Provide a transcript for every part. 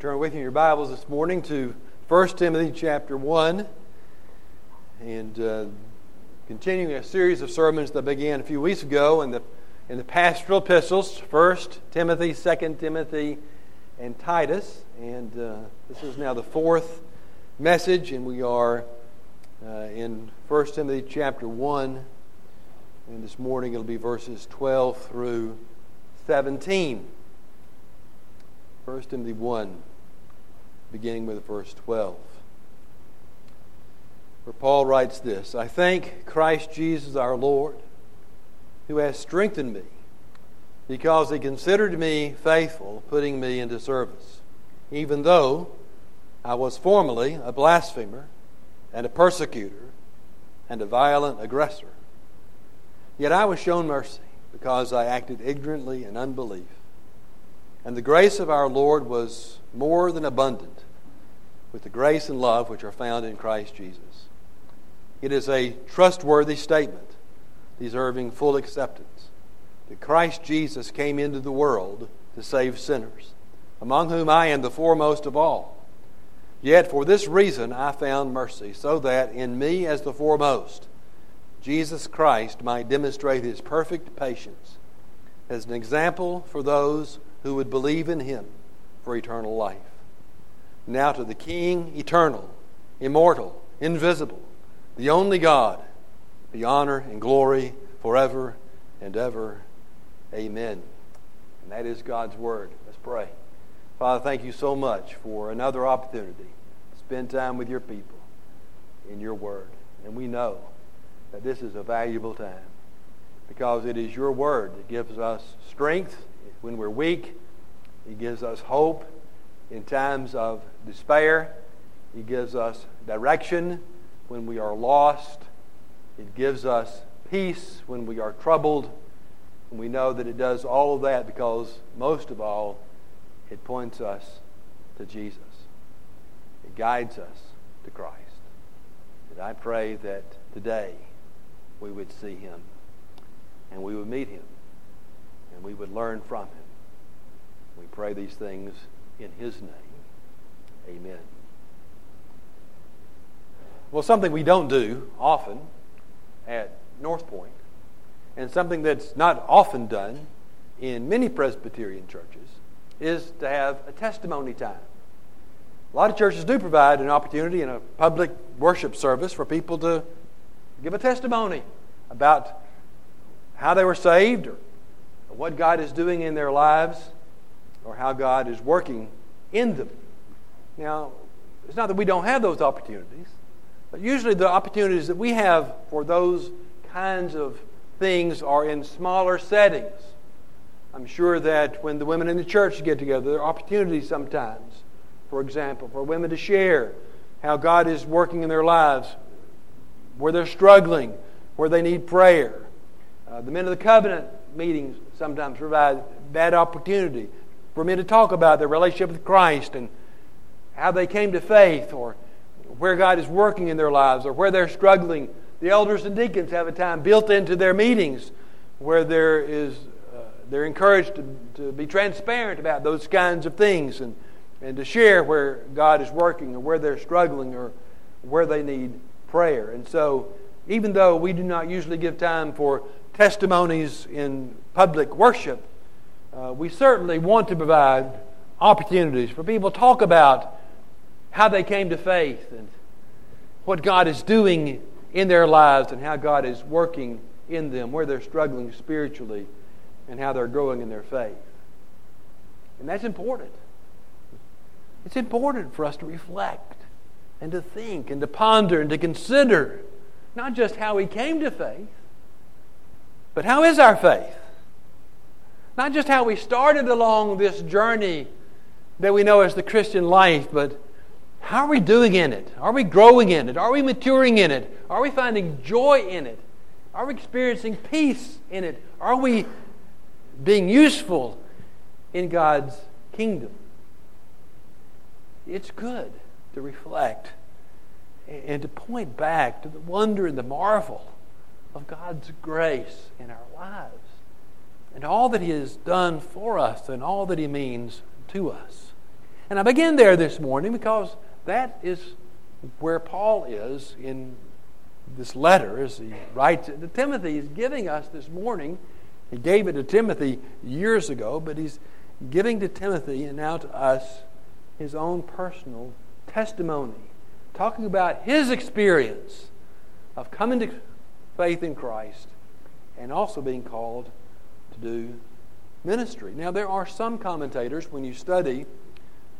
Turn with me your Bibles this morning to 1 Timothy chapter 1 and uh, continuing a series of sermons that began a few weeks ago in the, in the pastoral epistles 1 Timothy, 2 Timothy, and Titus. And uh, this is now the fourth message, and we are uh, in 1 Timothy chapter 1. And this morning it'll be verses 12 through 17. 1 Timothy 1 beginning with verse 12, where Paul writes this I thank Christ Jesus our Lord, who has strengthened me, because he considered me faithful, putting me into service, even though I was formerly a blasphemer and a persecutor and a violent aggressor. Yet I was shown mercy because I acted ignorantly in unbelief. And the grace of our Lord was more than abundant with the grace and love which are found in Christ Jesus. It is a trustworthy statement, deserving full acceptance, that Christ Jesus came into the world to save sinners, among whom I am the foremost of all. Yet for this reason I found mercy, so that in me as the foremost, Jesus Christ might demonstrate his perfect patience as an example for those who would believe in him for eternal life. Now to the King, eternal, immortal, invisible, the only God, be honor and glory forever and ever. Amen. And that is God's word. Let's pray. Father, thank you so much for another opportunity to spend time with your people in your word. And we know that this is a valuable time because it is your word that gives us strength when we're weak, He gives us hope in times of despair. He gives us direction when we are lost. It gives us peace when we are troubled. And we know that it does all of that because, most of all, it points us to Jesus. It guides us to Christ. And I pray that today we would see him and we would meet him and we would learn from him. We pray these things in his name. Amen. Well, something we don't do often at North Point, and something that's not often done in many Presbyterian churches, is to have a testimony time. A lot of churches do provide an opportunity in a public worship service for people to give a testimony about how they were saved or what God is doing in their lives or how God is working in them. Now, it's not that we don't have those opportunities, but usually the opportunities that we have for those kinds of things are in smaller settings. I'm sure that when the women in the church get together, there are opportunities sometimes, for example, for women to share how God is working in their lives, where they're struggling, where they need prayer. Uh, the Men of the Covenant meetings sometimes provide that opportunity for men to talk about their relationship with Christ and how they came to faith or where God is working in their lives or where they're struggling. The elders and deacons have a time built into their meetings where there is, uh, they're encouraged to, to be transparent about those kinds of things and, and to share where God is working or where they're struggling or where they need prayer. And so, even though we do not usually give time for testimonies in public worship, uh, we certainly want to provide opportunities for people to talk about how they came to faith and what God is doing in their lives and how God is working in them, where they're struggling spiritually and how they're growing in their faith. And that's important. It's important for us to reflect and to think and to ponder and to consider not just how we came to faith, but how is our faith? Not just how we started along this journey that we know as the Christian life, but how are we doing in it? Are we growing in it? Are we maturing in it? Are we finding joy in it? Are we experiencing peace in it? Are we being useful in God's kingdom? It's good to reflect and to point back to the wonder and the marvel of God's grace in our lives and all that He has done for us and all that He means to us. And I begin there this morning because that is where Paul is in this letter as he writes it to Timothy. He's giving us this morning. He gave it to Timothy years ago, but he's giving to Timothy and now to us his own personal testimony, talking about his experience of coming to faith in Christ and also being called to do ministry. Now, there are some commentators, when you study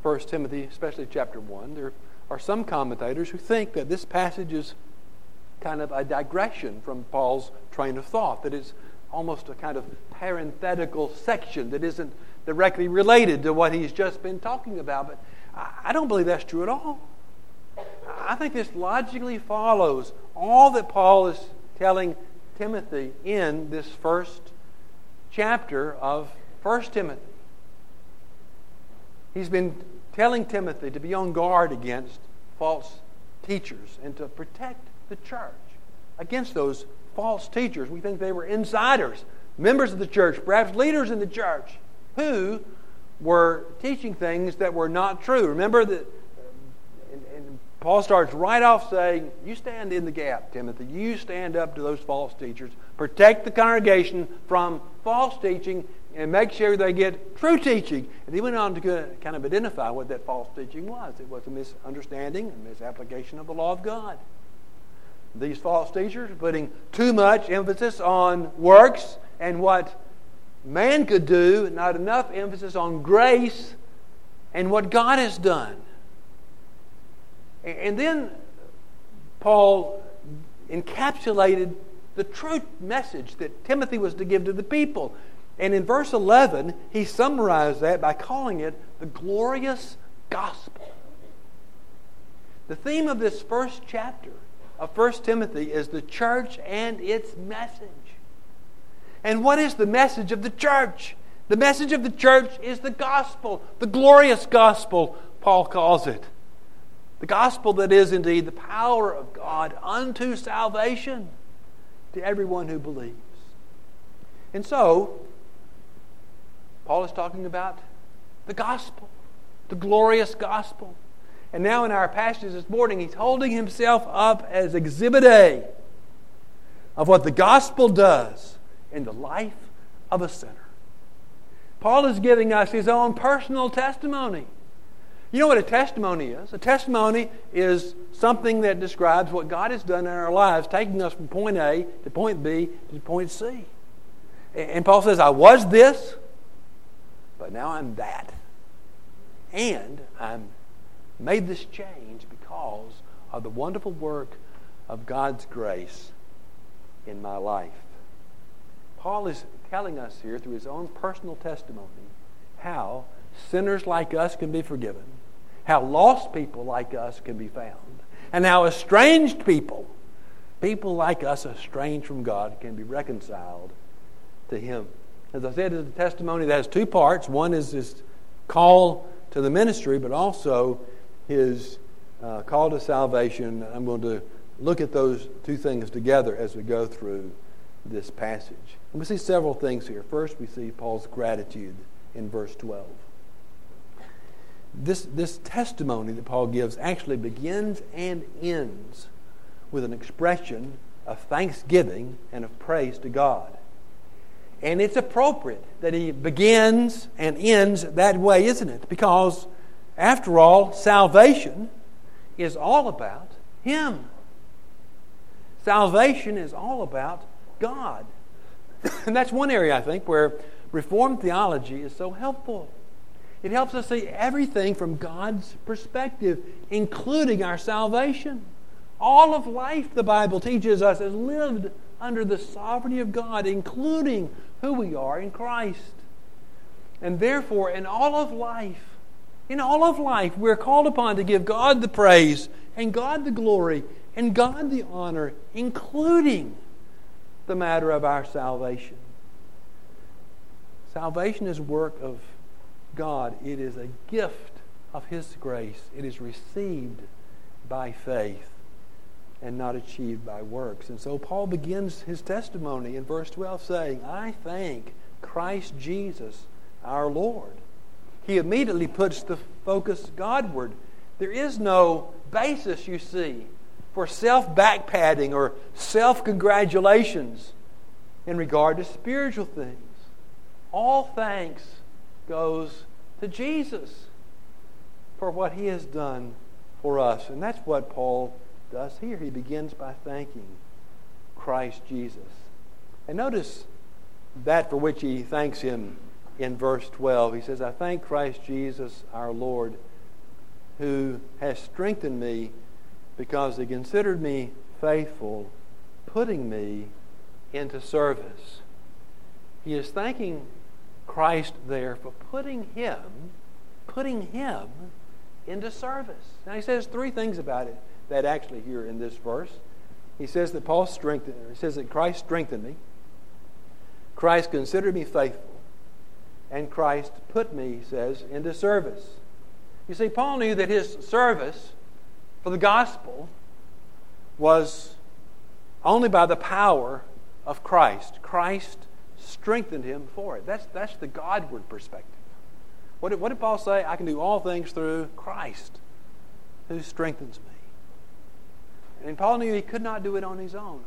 1 Timothy, especially chapter 1, there are some commentators who think that this passage is kind of a digression from Paul's train of thought, that it's almost a kind of parenthetical section that isn't directly related to what he's just been talking about. But I don't believe that's true at all. I think this logically follows all that Paul is telling Timothy in this first chapter of 1 Timothy. He's been telling Timothy to be on guard against false teachers and to protect the church against those false teachers. We think they were insiders, members of the church, perhaps leaders in the church, who were teaching things that were not true. Remember that Paul starts right off saying, You stand in the gap, Timothy. You stand up to those false teachers. Protect the congregation from false teaching and make sure they get true teaching. And he went on to kind of identify what that false teaching was. It was a misunderstanding, a misapplication of the law of God. These false teachers are putting too much emphasis on works and what man could do, and not enough emphasis on grace and what God has done. And then Paul encapsulated the true message that Timothy was to give to the people. And in verse 11, he summarized that by calling it the glorious gospel. The theme of this first chapter of 1 Timothy is the church and its message. And what is the message of the church? The message of the church is the gospel, the glorious gospel, Paul calls it. The gospel that is indeed the power of God unto salvation to everyone who believes. And so, Paul is talking about the gospel, the glorious gospel. And now in our passage this morning, he's holding himself up as exhibit A of what the gospel does in the life of a sinner. Paul is giving us his own personal testimony you know what a testimony is? A testimony is something that describes what God has done in our lives, taking us from point A to point B to point C. And Paul says, I was this, but now I'm that. And I'm made this change because of the wonderful work of God's grace in my life. Paul is telling us here through his own personal testimony how sinners like us can be forgiven how lost people like us can be found, and how estranged people, people like us estranged from God, can be reconciled to Him. As I said, it's a testimony that has two parts. One is his call to the ministry, but also his uh, call to salvation. I'm going to look at those two things together as we go through this passage. And we see several things here. First, we see Paul's gratitude in verse 12 this, this testimony that Paul gives actually begins and ends with an expression of thanksgiving and of praise to God. And it's appropriate that he begins and ends that way, isn't it? Because, after all, salvation is all about Him. Salvation is all about God. and that's one area, I think, where Reformed theology is so helpful. It helps us see everything from God's perspective, including our salvation. All of life, the Bible teaches us, is lived under the sovereignty of God, including who we are in Christ. And therefore, in all of life, in all of life, we're called upon to give God the praise and God the glory and God the honor, including the matter of our salvation. Salvation is work of God. It is a gift of His grace. It is received by faith and not achieved by works. And so Paul begins his testimony in verse 12 saying, I thank Christ Jesus our Lord. he immediately puts the focus Godward. There is no basis, you see, for self backpatting or self congratulations in regard to spiritual things. All thanks goes to Jesus for what he has done for us. And that's what Paul does here. He begins by thanking Christ Jesus. And notice that for which he thanks him in verse 12. He says, I thank Christ Jesus our Lord, who has strengthened me because he considered me faithful, putting me into service. He is thanking Christ there for putting him, putting him into service. Now he says three things about it that actually here in this verse. He says that Paul strengthened, he says that Christ strengthened me. Christ considered me faithful. And Christ put me, he says, into service. You see, Paul knew that his service for the gospel was only by the power of Christ. Christ strengthened him for it. That's, that's the Godward perspective. What did, what did Paul say? I can do all things through Christ who strengthens me. And Paul knew he could not do it on his own.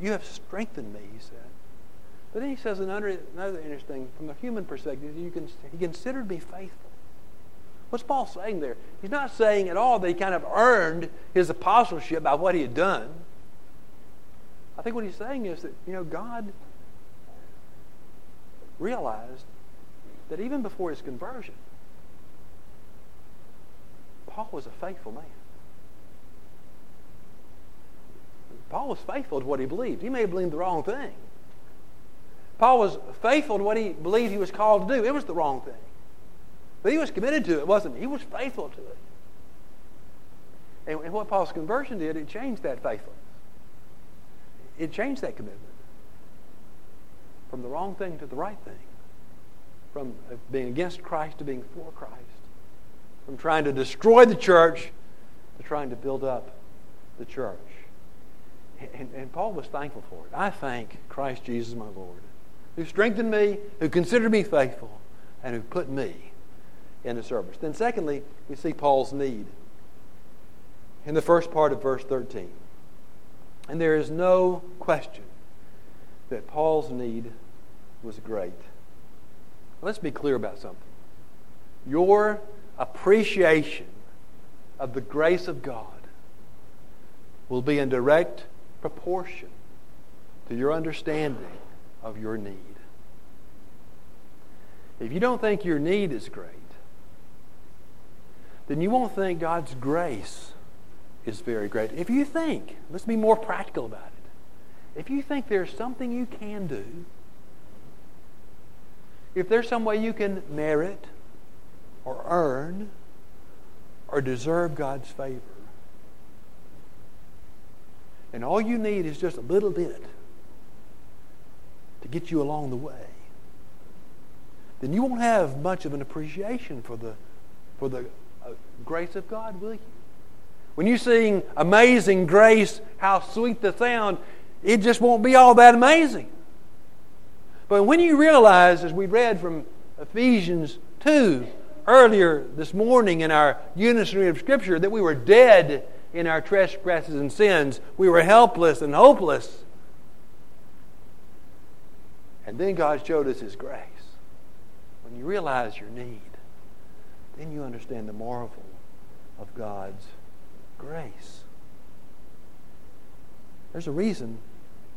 You have strengthened me, he said. But then he says another, another interesting, from a human perspective, you can, he considered me faithful. What's Paul saying there? He's not saying at all that he kind of earned his apostleship by what he had done. I think what he's saying is that, you know, God realized that even before his conversion, Paul was a faithful man. Paul was faithful to what he believed. He may have believed the wrong thing. Paul was faithful to what he believed he was called to do. It was the wrong thing. But he was committed to it, wasn't he? He was faithful to it. And, what Paul's conversion did, it changed that faithfulness. It changed that commitment from the wrong thing to the right thing, from uh, being against Christ to being for Christ, from trying to destroy the church to trying to build up the church. And, and, Paul was thankful for it. I thank Christ Jesus, my Lord, who strengthened me, who considered me faithful, and who put me into service. Then, secondly, we see Paul's need in the first part of verse 13. And there is no question that Paul's need was great. Let's be clear about something. Your appreciation of the grace of God will be in direct proportion to your understanding of your need. If you don't think your need is great, then you won't think God's grace is very great. If you think, let's be more practical about it. If you think there's something you can do, if there's some way you can merit or earn or deserve God's favor, and all you need is just a little bit to get you along the way, then you won't have much of an appreciation for the, for the uh, grace of God, will you? When you sing Amazing Grace, how sweet the sound, it just won't be all that amazing. But when you realize, as we read from Ephesians 2 earlier this morning in our unison of Scripture, that we were dead in our trespasses and sins, we were helpless and hopeless. And then God showed us His grace. When you realize your need, then you understand the marvel of God's grace. There's a reason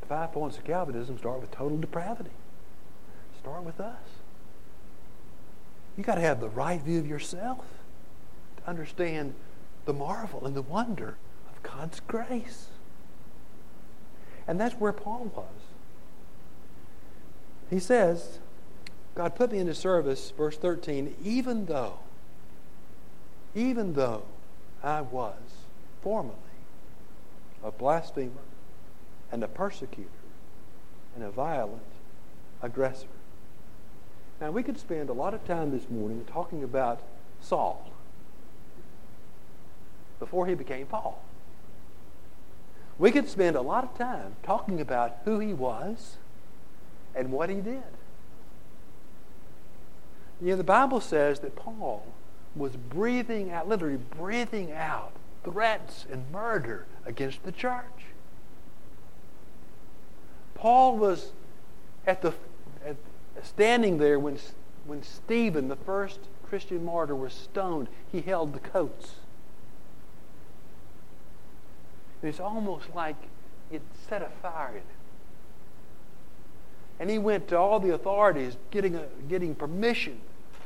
the five points of Calvinism start with total depravity. Start with us. You got to have the right view of yourself to understand the marvel and the wonder of God's grace. And that's where Paul was. He says, God put me into service, verse 13, even though, even though I was formerly a blasphemer and a persecutor and a violent aggressor. Now, we could spend a lot of time this morning talking about Saul before he became Paul. We could spend a lot of time talking about who he was and what he did. You know, the Bible says that Paul was breathing out, literally breathing out threats and murder against the church. Paul was at the standing there when when Stephen, the first Christian martyr, was stoned. He held the coats. And it's almost like it set a fire in him. And he went to all the authorities getting, a, getting permission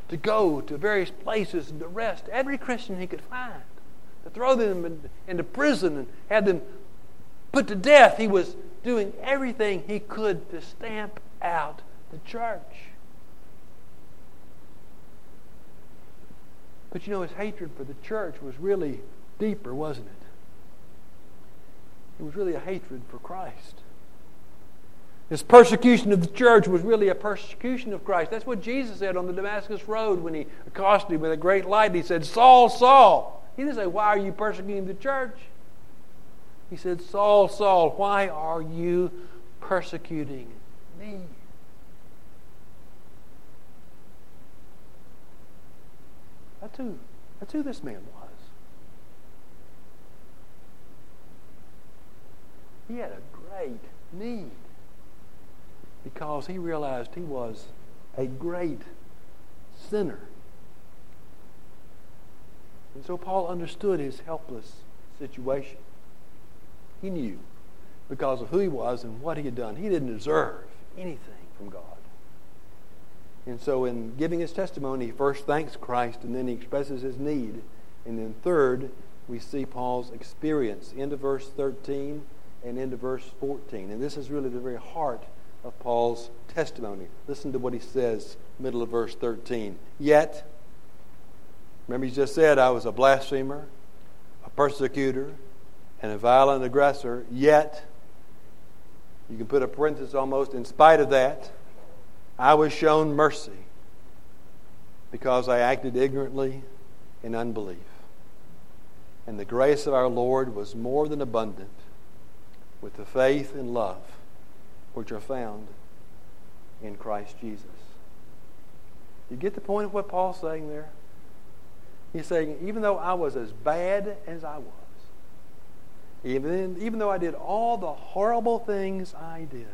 to go to various places and arrest every Christian he could find, to throw them in, into prison and have them put to death. He was doing everything he could to stamp out the church. But you know, his hatred for the church was really deeper, wasn't it? It was really a hatred for Christ. His persecution of the church was really a persecution of Christ. That's what Jesus said on the Damascus Road when he accosted him with a great light. He said, Saul, Saul. He didn't say, Why are you persecuting the church? He said, Saul, Saul, why are you persecuting me? That's who, that's who this man was. He had a great need because he realized he was a great sinner. And so Paul understood his helpless situation. He knew because of who he was and what he had done. He didn't deserve anything from God. And so, in giving his testimony, he first thanks Christ and then he expresses his need. And then, third, we see Paul's experience into verse 13 and into verse 14. And this is really the very heart of Paul's testimony. Listen to what he says, middle of verse 13. Yet, remember, he just said, I was a blasphemer, a persecutor, and a violent aggressor. Yet, you can put a parenthesis almost, in spite of that, I was shown mercy because I acted ignorantly in unbelief. And the grace of our Lord was more than abundant with the faith and love which are found in Christ Jesus. You get the point of what Paul's saying there? He's saying, even though I was as bad as I was, even, even though I did all the horrible things I did,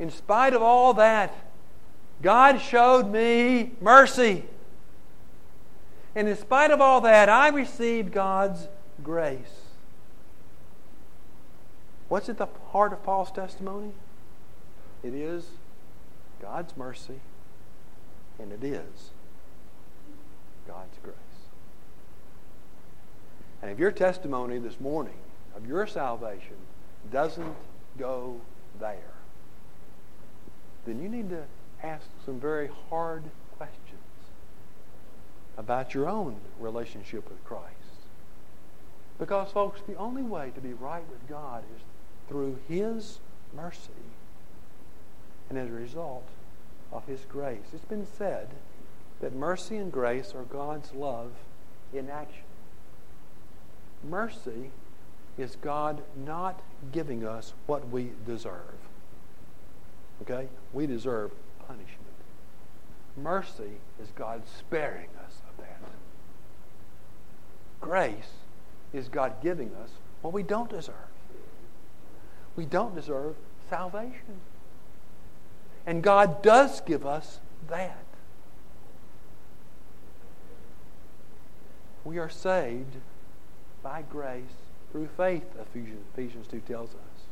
in spite of all that, God showed me mercy. And in spite of all that, I received God's grace. What's at the heart of Paul's testimony? It is God's mercy, and it is God's grace. And if your testimony this morning of your salvation doesn't go there, then you need to ask some very hard questions about your own relationship with Christ. Because, folks, the only way to be right with God is through His mercy and as a result of His grace. It's been said that mercy and grace are God's love in action. Mercy is God not giving us what we deserve. Okay? We deserve punishment. Mercy is God sparing us of that. Grace is God giving us what we don't deserve. We don't deserve salvation. And God does give us that. We are saved by grace through faith, Ephesians 2 tells us.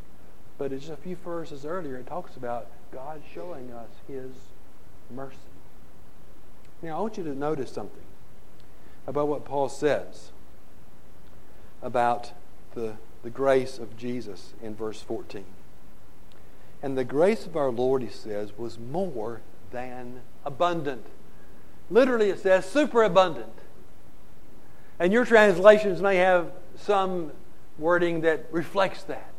But just a few verses earlier, it talks about God showing us His mercy. Now, I want you to notice something about what Paul says about the, the grace of Jesus in verse 14. And the grace of our Lord, he says, was more than abundant. Literally, it says superabundant. And your translations may have some wording that reflects that.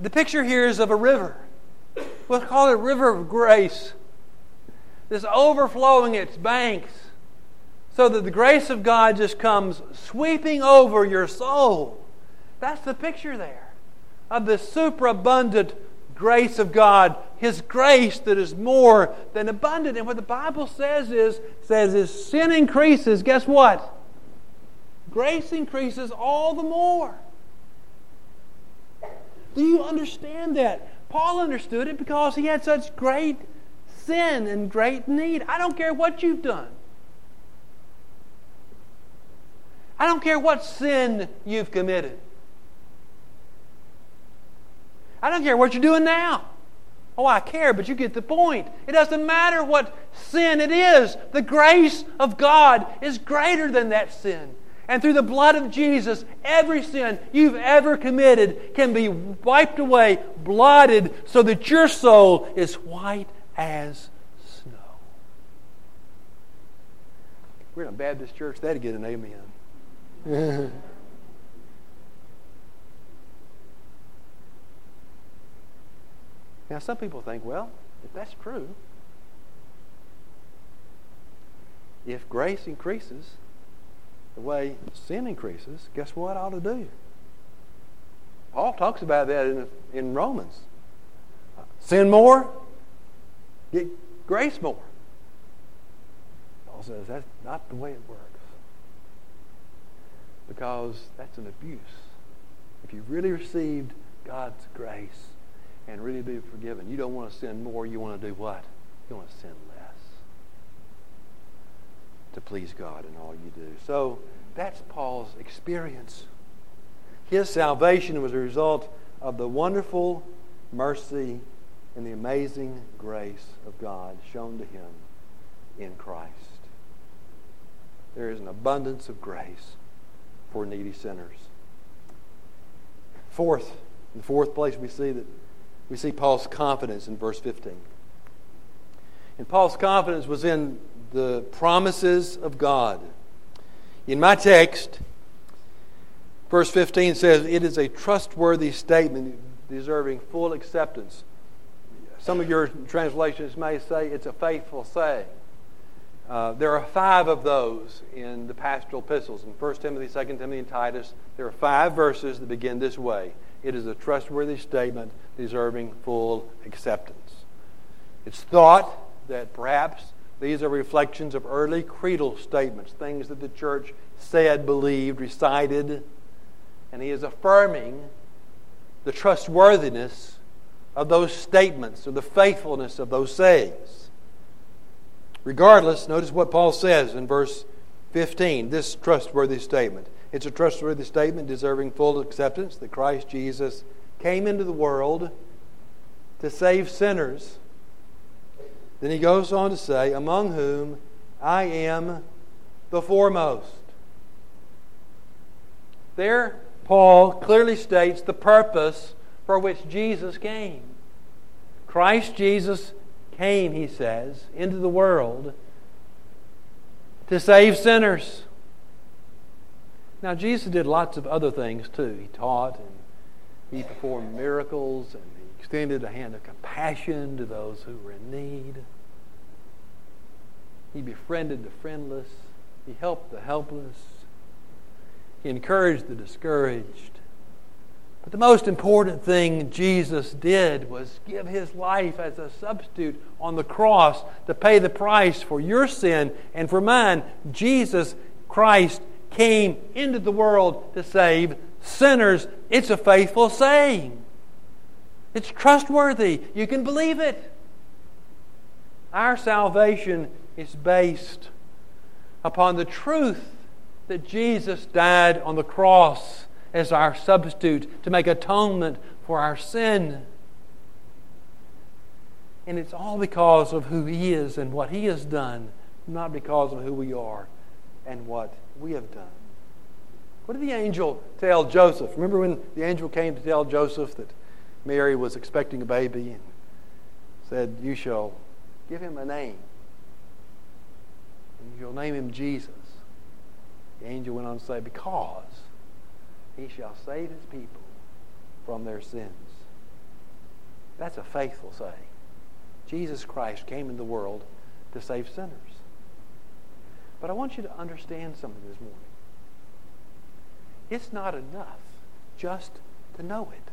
The picture here is of a river. We'll call it a river of grace. This overflowing its banks so that the grace of God just comes sweeping over your soul. That's the picture there of the superabundant grace of God, His grace that is more than abundant. And what the Bible says is, says is sin increases, guess what? Grace increases all the more. Do you understand that? Paul understood it because he had such great sin and great need. I don't care what you've done. I don't care what sin you've committed. I don't care what you're doing now. Oh, I care, but you get the point. It doesn't matter what sin it is. The grace of God is greater than that sin. And through the blood of Jesus, every sin you've ever committed can be wiped away, blotted, so that your soul is white as snow. We're in a Baptist church, that'd get an amen. Now, some people think, well, if that's true, if grace increases the way sin increases, guess what I ought to do? Paul talks about that in, in Romans. Sin more, get grace more. Paul says that's not the way it works. Because that's an abuse. If you really received God's grace, and really be forgiven. You don't want to sin more. You want to do what? You want to sin less to please God in all you do. So that's Paul's experience. His salvation was a result of the wonderful mercy and the amazing grace of God shown to him in Christ. There is an abundance of grace for needy sinners. Fourth, in the fourth place, we see that we see Paul's confidence in verse 15. And Paul's confidence was in the promises of God. In my text, verse 15 says, It is a trustworthy statement deserving full acceptance. Some of your translations may say it's a faithful saying. Uh, there are five of those in the pastoral epistles. In 1 Timothy, 2 Timothy, and Titus, there are five verses that begin this way it is a trustworthy statement deserving full acceptance. It's thought that perhaps these are reflections of early creedal statements, things that the church said, believed, recited, and he is affirming the trustworthiness of those statements or the faithfulness of those sayings. Regardless, notice what Paul says in verse 15, this trustworthy statement. It's a trustworthy statement deserving full acceptance that Christ Jesus came into the world to save sinners. Then he goes on to say, among whom I am the foremost. There, Paul clearly states the purpose for which Jesus came. Christ Jesus came, he says, into the world to save sinners. Now, Jesus did lots of other things too. He taught and he performed miracles and extended a hand of compassion to those who were in need. He befriended the friendless. He helped the helpless. He encouraged the discouraged. But the most important thing Jesus did was give his life as a substitute on the cross to pay the price for your sin and for mine. Jesus Christ came into the world to save sinners. It's a faithful saying. It's trustworthy. You can believe it. Our salvation is based upon the truth that Jesus died on the cross as our substitute to make atonement for our sin. And it's all because of who He is and what He has done, not because of who we are and what we have done. What did the angel tell Joseph? Remember when the angel came to tell Joseph that Mary was expecting a baby and said, You shall give him a name, and you'll name him Jesus. The angel went on to say, Because he shall save his people from their sins. That's a faithful saying. Jesus Christ came in the world to save sinners. But I want you to understand something this morning. It's not enough just to know it.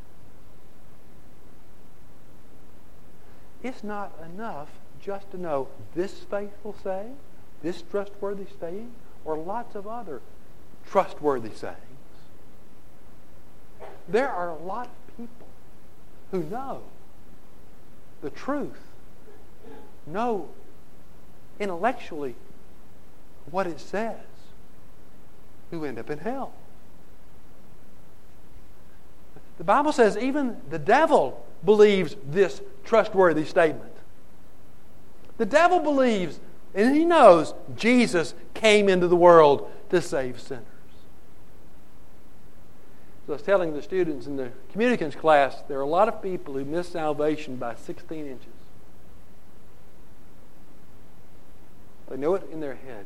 It's not enough just to know this faithful saying, this trustworthy saying, or lots of other trustworthy sayings. There are a lot of people who know the truth, know intellectually what it says, who end up in hell. The Bible says even the devil believes this trustworthy statement. The devil believes and he knows Jesus came into the world to save sinners. So I was telling the students in the communicants class there are a lot of people who miss salvation by 16 inches. They know it in their head,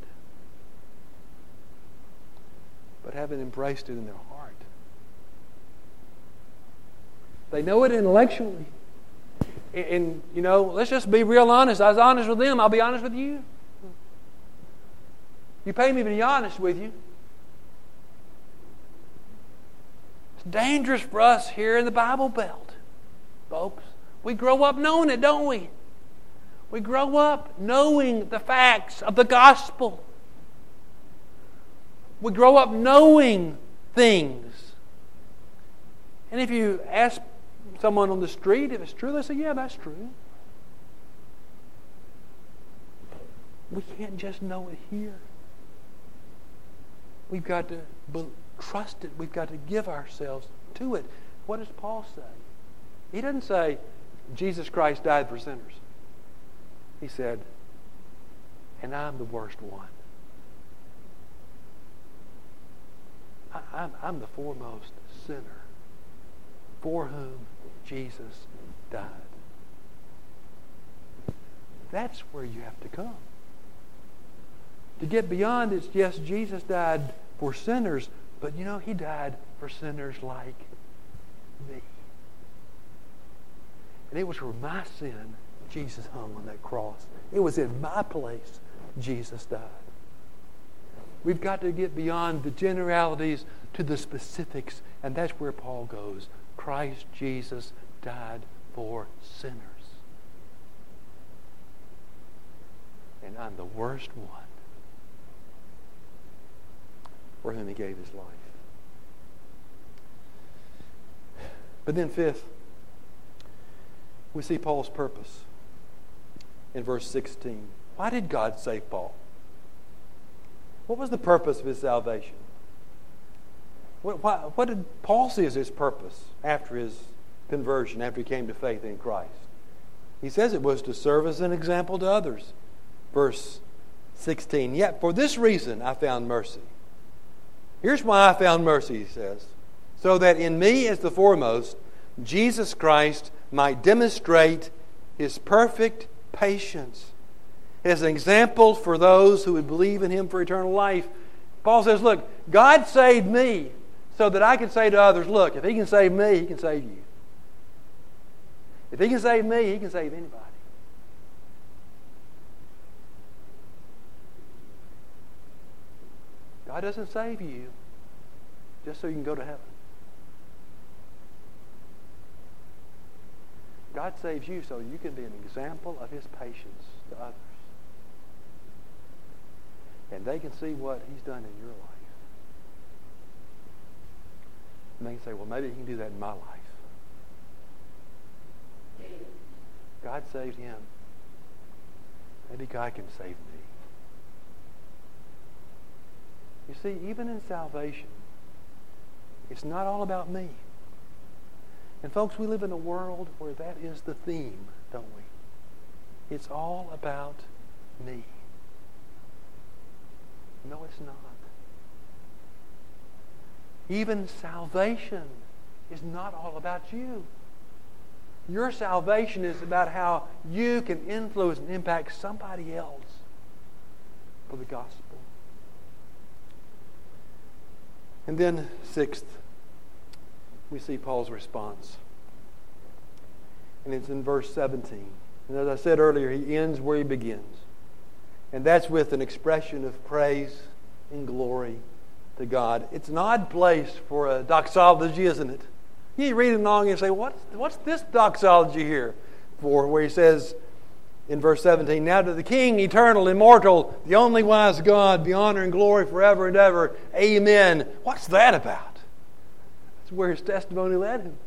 but haven't embraced it in their heart. They know it intellectually. And, and, you know, let's just be real honest. I was honest with them. I'll be honest with you. You pay me to be honest with you. It's dangerous for us here in the Bible Belt, folks. We grow up knowing it, don't we? We grow up knowing the facts of the gospel. We grow up knowing things. And if you ask someone on the street if it's true, they say, Yeah, that's true. We can't just know it here. We've got to trust it. We've got to give ourselves to it. What does Paul say? He doesn't say, Jesus Christ died for sinners. He said, and I'm the worst one. I, I'm, I'm the foremost sinner for whom Jesus died. That's where you have to come. To get beyond it's yes, Jesus died for sinners, but you know, he died for sinners like me. And it was for my sin Jesus hung on that cross. It was in my place Jesus died. We've got to get beyond the generalities to the specifics, and that's where Paul goes. Christ Jesus died for sinners. And I'm the worst one for whom he gave his life. But then, fifth, we see Paul's purpose in verse 16. Why did God save Paul? What was the purpose of his salvation? What, what, what did Paul see as his purpose after his conversion, after he came to faith in Christ? He says it was to serve as an example to others. Verse 16. Yet for this reason I found mercy. Here's why I found mercy, he says. So that in me as the foremost, Jesus Christ might demonstrate his perfect patience as an example for those who would believe in him for eternal life. Paul says, Look, God saved me so that I can say to others, Look, if he can save me, he can save you. If he can save me, he can save anybody. God doesn't save you just so you can go to heaven. God saves you so you can be an example of his patience to others. And they can see what he's done in your life. And they can say, well, maybe he can do that in my life. God saved him. Maybe God can save me. You see, even in salvation, it's not all about me. And folks, we live in a world where that is the theme, don't we? It's all about me. No, it's not. Even salvation is not all about you. Your salvation is about how you can influence and impact somebody else for the gospel. And then, sixth, we see Paul's response. And it's in verse 17. And as I said earlier, he ends where he begins. And that's with an expression of praise and glory to God. It's an odd place for a doxology, isn't it? You read it along and say, what's, what's this doxology here? for, where he says in verse 17, Now to the King, eternal, immortal, the only wise God, be honor and glory forever and ever. Amen. What's that about? That's where his testimony led him.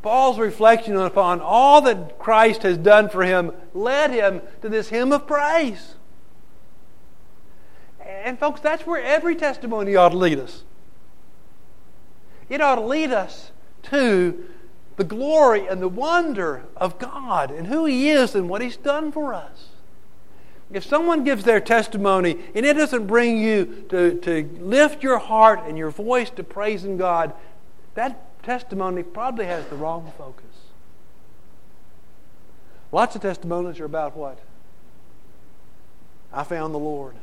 Paul's reflection upon all that Christ has done for him led him to this hymn of praise. And, folks, that's where every testimony ought to lead us. It ought to lead us to the glory and the wonder of God and who He is and what He's done for us. If someone gives their testimony and it doesn't bring you to, to lift your heart and your voice to praising God, that testimony probably has the wrong focus. Lots of testimonies are about what? I found the Lord.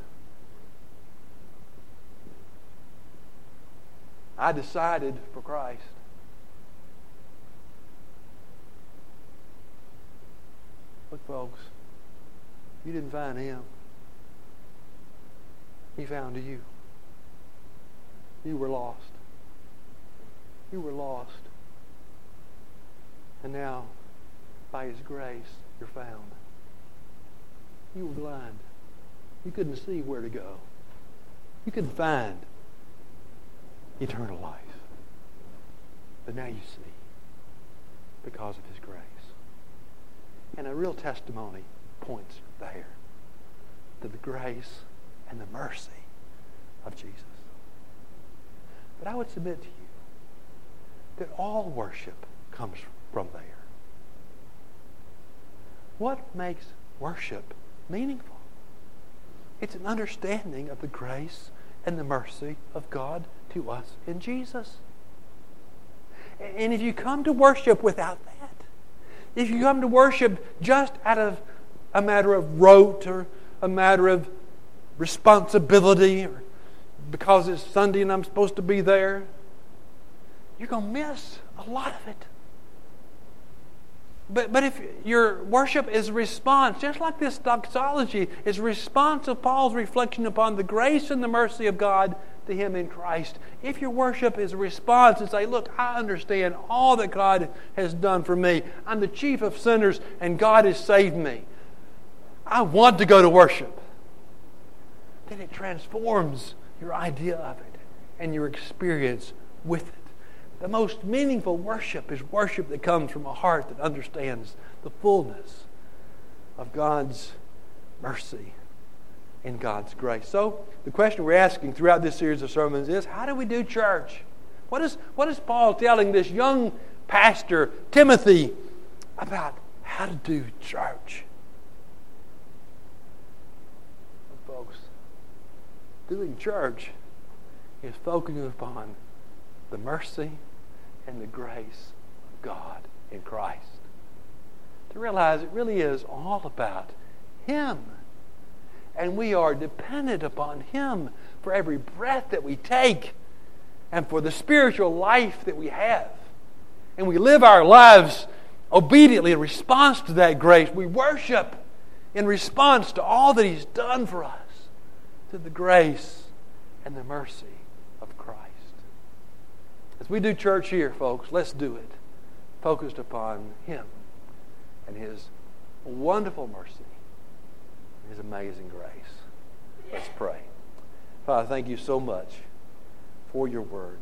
I decided for Christ. Look, folks, you didn't find him. He found you. You were lost. You were lost. And now, by His grace, you're found. You were blind. You couldn't see where to go. You couldn't find eternal life. But now you see because of His grace. And a real testimony points there to the grace and the mercy of Jesus. But I would submit to you that all worship comes from there. What makes worship meaningful? It's an understanding of the grace and the mercy of God to us in Jesus. And if you come to worship without that, if you come to worship just out of a matter of rote or a matter of responsibility or because it's Sunday and I'm supposed to be there, you're going to miss a lot of it. But, but if your worship is response, just like this doxology is response of Paul's reflection upon the grace and the mercy of God to him in Christ. If your worship is a response and say, Look, I understand all that God has done for me. I'm the chief of sinners and God has saved me. I want to go to worship. Then it transforms your idea of it and your experience with it. The most meaningful worship is worship that comes from a heart that understands the fullness of God's mercy and God's grace. So, the question we're asking throughout this series of sermons is how do we do church? What is, what is Paul telling this young pastor, Timothy, about how to do church? folks, doing church is focusing upon the mercy and the grace of God in Christ. To realize it really is all about Him. And we are dependent upon Him for every breath that we take and for the spiritual life that we have. And we live our lives obediently in response to that grace. We worship in response to all that He's done for us, to the grace and the mercy as we do church here, folks, let's do it focused upon Him and His wonderful mercy, His amazing grace. Let's pray. Father, thank you so much for your word.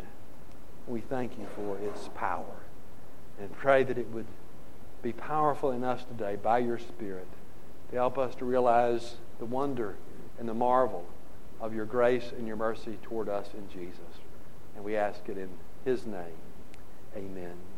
We thank you for its power and pray that it would be powerful in us today by your Spirit to help us to realize the wonder and the marvel of your grace and your mercy toward us in Jesus. And we ask it in his name. Amen.